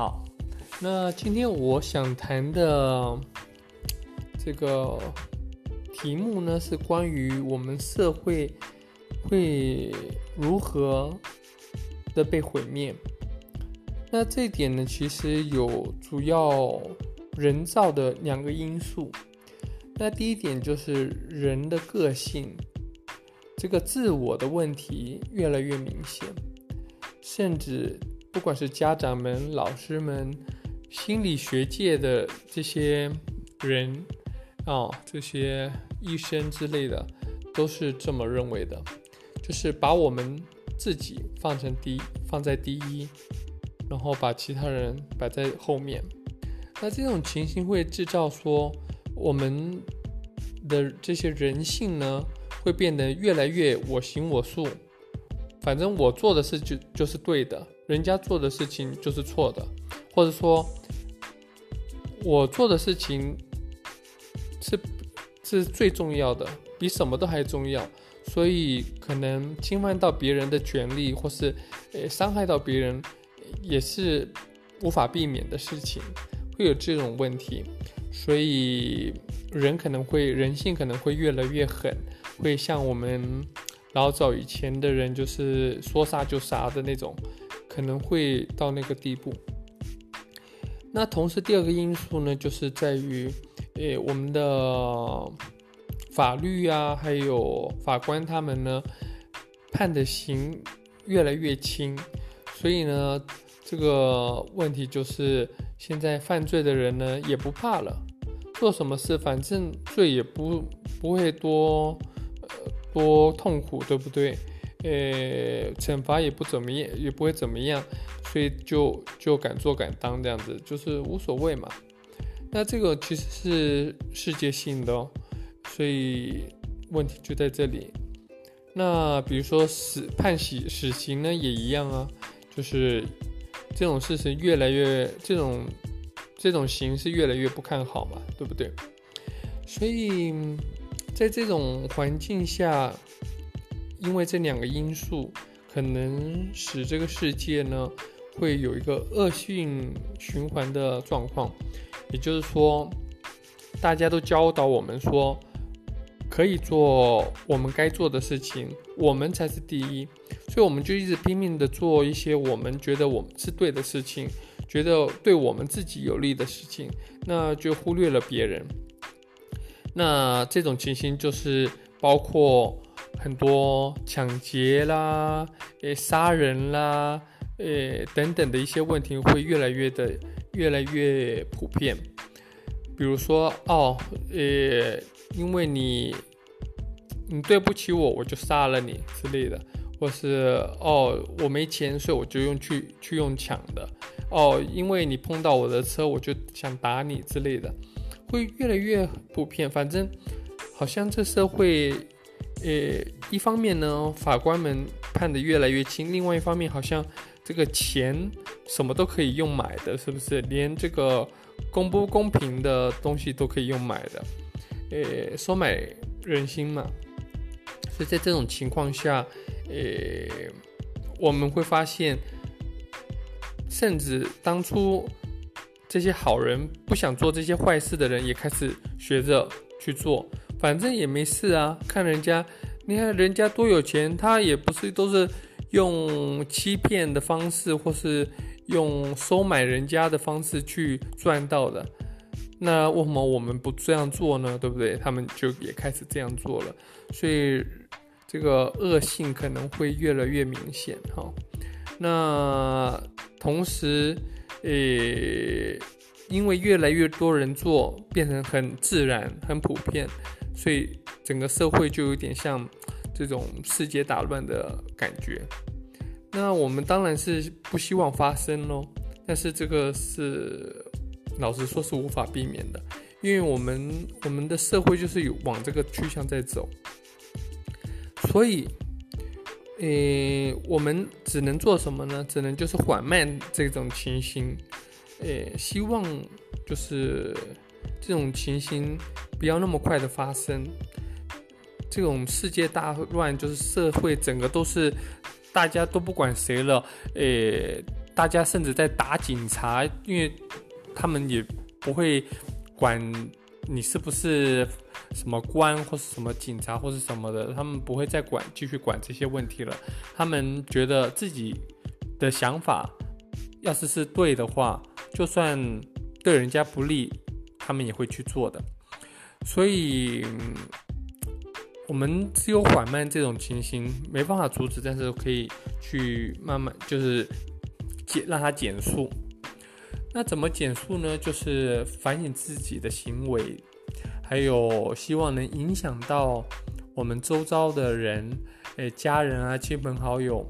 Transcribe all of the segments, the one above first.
好，那今天我想谈的这个题目呢，是关于我们社会会如何的被毁灭。那这一点呢，其实有主要人造的两个因素。那第一点就是人的个性，这个自我的问题越来越明显，甚至。不管是家长们、老师们、心理学界的这些人啊，这些医生之类的，都是这么认为的，就是把我们自己放成第一放在第一，然后把其他人摆在后面。那这种情形会制造说，我们的这些人性呢，会变得越来越我行我素，反正我做的事就就是对的。人家做的事情就是错的，或者说，我做的事情是是最重要的，比什么都还重要，所以可能侵犯到别人的权利，或是呃伤害到别人，也是无法避免的事情，会有这种问题，所以人可能会人性可能会越来越狠，会像我们老早以前的人，就是说杀就杀的那种。可能会到那个地步。那同时，第二个因素呢，就是在于，诶，我们的法律啊，还有法官他们呢，判的刑越来越轻，所以呢，这个问题就是，现在犯罪的人呢也不怕了，做什么事反正罪也不不会多，多痛苦，对不对？呃，惩罚也不怎么样，也不会怎么样，所以就就敢做敢当这样子，就是无所谓嘛。那这个其实是世界性的哦，所以问题就在这里。那比如说死判死死刑呢，也一样啊，就是这种事情越来越这种这种刑是越来越不看好嘛，对不对？所以在这种环境下。因为这两个因素，可能使这个世界呢会有一个恶性循环的状况。也就是说，大家都教导我们说，可以做我们该做的事情，我们才是第一，所以我们就一直拼命的做一些我们觉得我们是对的事情，觉得对我们自己有利的事情，那就忽略了别人。那这种情形就是包括。很多抢劫啦、诶杀人啦、诶等等的一些问题会越来越的越来越普遍。比如说，哦，呃，因为你你对不起我，我就杀了你之类的，或是哦，我没钱，所以我就用去去用抢的。哦，因为你碰到我的车，我就想打你之类的，会越来越普遍。反正好像这社会。呃，一方面呢，法官们判的越来越轻；另外一方面，好像这个钱什么都可以用买的，是不是？连这个公不公平的东西都可以用买的，呃，收买人心嘛。所以在这种情况下，呃，我们会发现，甚至当初这些好人不想做这些坏事的人，也开始学着去做。反正也没事啊，看人家，你看人家多有钱，他也不是都是用欺骗的方式，或是用收买人家的方式去赚到的。那为什么我们不这样做呢？对不对？他们就也开始这样做了，所以这个恶性可能会越来越明显哈。那同时，诶，因为越来越多人做，变成很自然、很普遍。所以整个社会就有点像这种世界大乱的感觉。那我们当然是不希望发生喽，但是这个是老实说是无法避免的，因为我们我们的社会就是有往这个趋向在走。所以，诶，我们只能做什么呢？只能就是缓慢这种情形，诶，希望就是这种情形。不要那么快的发生，这种世界大乱就是社会整个都是大家都不管谁了，诶，大。家甚至在打警察，因为他们也不会管你是不是什么官或是什么警察或是什么的，他们不会再管继续管这些问题了。他们觉得自己的想法要是是对的话，就算对人家不利，他们也会去做的。所以。我们只有缓慢这种情形，没办法阻止，但是可以去慢慢就是减让它减速。那怎么减速呢？就是反省自己的行为，还有希望能影响到我们周遭的人，诶，家人啊，亲朋好友，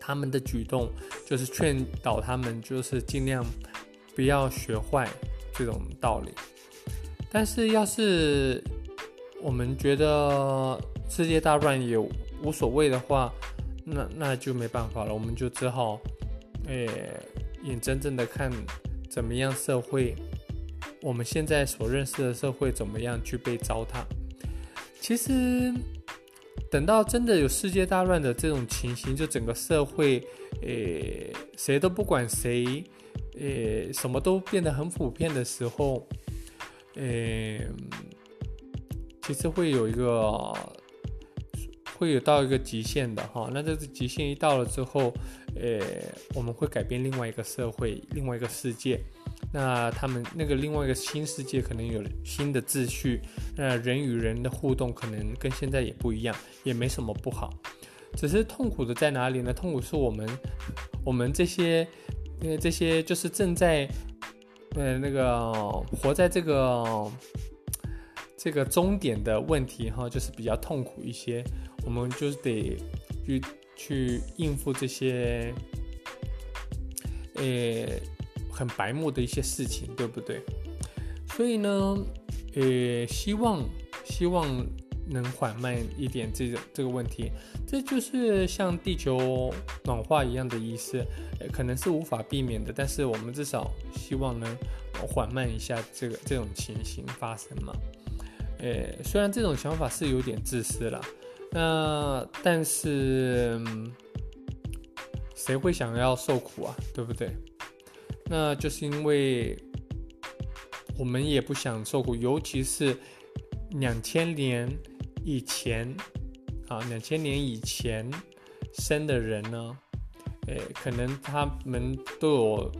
他们的举动，就是劝导他们，就是尽量不要学坏这种道理。但是要是我们觉得世界大乱也无所谓的话，那那就没办法了，我们就只好，诶，眼睁睁的看怎么样社会，我们现在所认识的社会怎么样去被糟蹋。其实，等到真的有世界大乱的这种情形，就整个社会，诶，谁都不管谁，诶，什么都变得很普遍的时候，诶。其实会有一个，会有到一个极限的哈。那这个极限一到了之后，呃，我们会改变另外一个社会，另外一个世界。那他们那个另外一个新世界可能有新的秩序，那人与人的互动可能跟现在也不一样，也没什么不好。只是痛苦的在哪里呢？痛苦是我们，我们这些，因为，这些就是正在，呃，那个活在这个。这个终点的问题哈，就是比较痛苦一些，我们就是得去去应付这些，呃，很白目的一些事情，对不对？所以呢，呃，希望希望能缓慢一点这个这个问题，这就是像地球暖化一样的意思，呃，可能是无法避免的，但是我们至少希望能缓慢一下这个这种情形发生嘛。诶，虽然这种想法是有点自私了，那但是谁会想要受苦啊？对不对？那就是因为我们也不想受苦，尤其是两千年以前啊，两千年以前生的人呢，诶，可能他们都有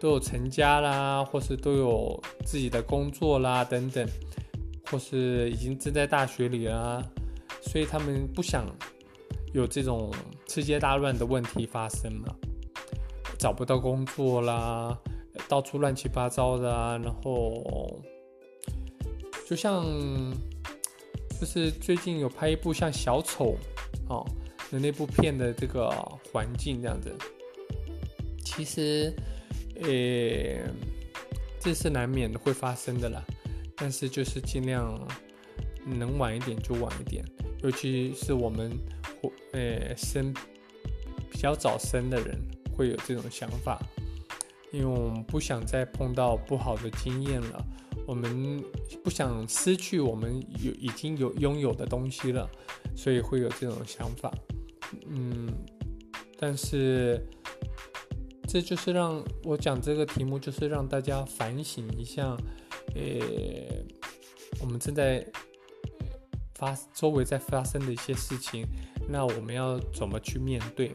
都有成家啦，或是都有自己的工作啦，等等。或是已经正在大学里啦，所以他们不想有这种世界大乱的问题发生嘛，找不到工作啦，到处乱七八糟的啊，然后就像就是最近有拍一部像小丑哦的那部片的这个环境这样子，其实呃这是难免会发生的啦。但是就是尽量能晚一点就晚一点，尤其是我们或呃生比较早生的人会有这种想法，因为我们不想再碰到不好的经验了，我们不想失去我们有已经有拥有的东西了，所以会有这种想法。嗯，但是这就是让我讲这个题目，就是让大家反省一下。呃，我们正在发周围在发生的一些事情，那我们要怎么去面对？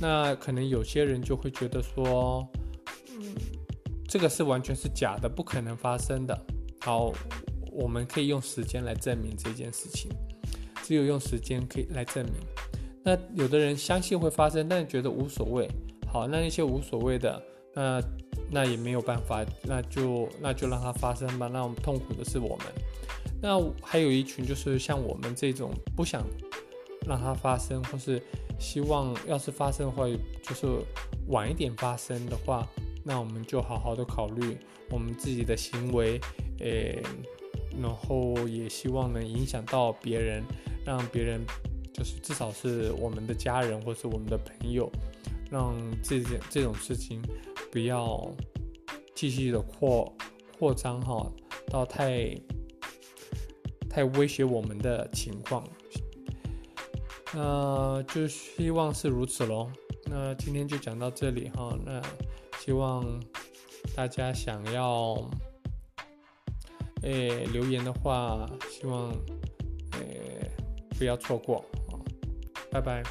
那可能有些人就会觉得说，这个是完全是假的，不可能发生的。好，我们可以用时间来证明这件事情，只有用时间可以来证明。那有的人相信会发生，但觉得无所谓。好，那那些无所谓的，那。那也没有办法，那就那就让它发生吧。那我们痛苦的是我们。那还有一群就是像我们这种不想让它发生，或是希望要是发生的话，就是晚一点发生的话，那我们就好好的考虑我们自己的行为，诶，然后也希望能影响到别人，让别人就是至少是我们的家人或是我们的朋友，让这件这种事情。不要继续的扩扩张哈，到太太威胁我们的情况，呃，就希望是如此喽。那今天就讲到这里哈。那希望大家想要诶留言的话，希望诶不要错过啊，拜拜。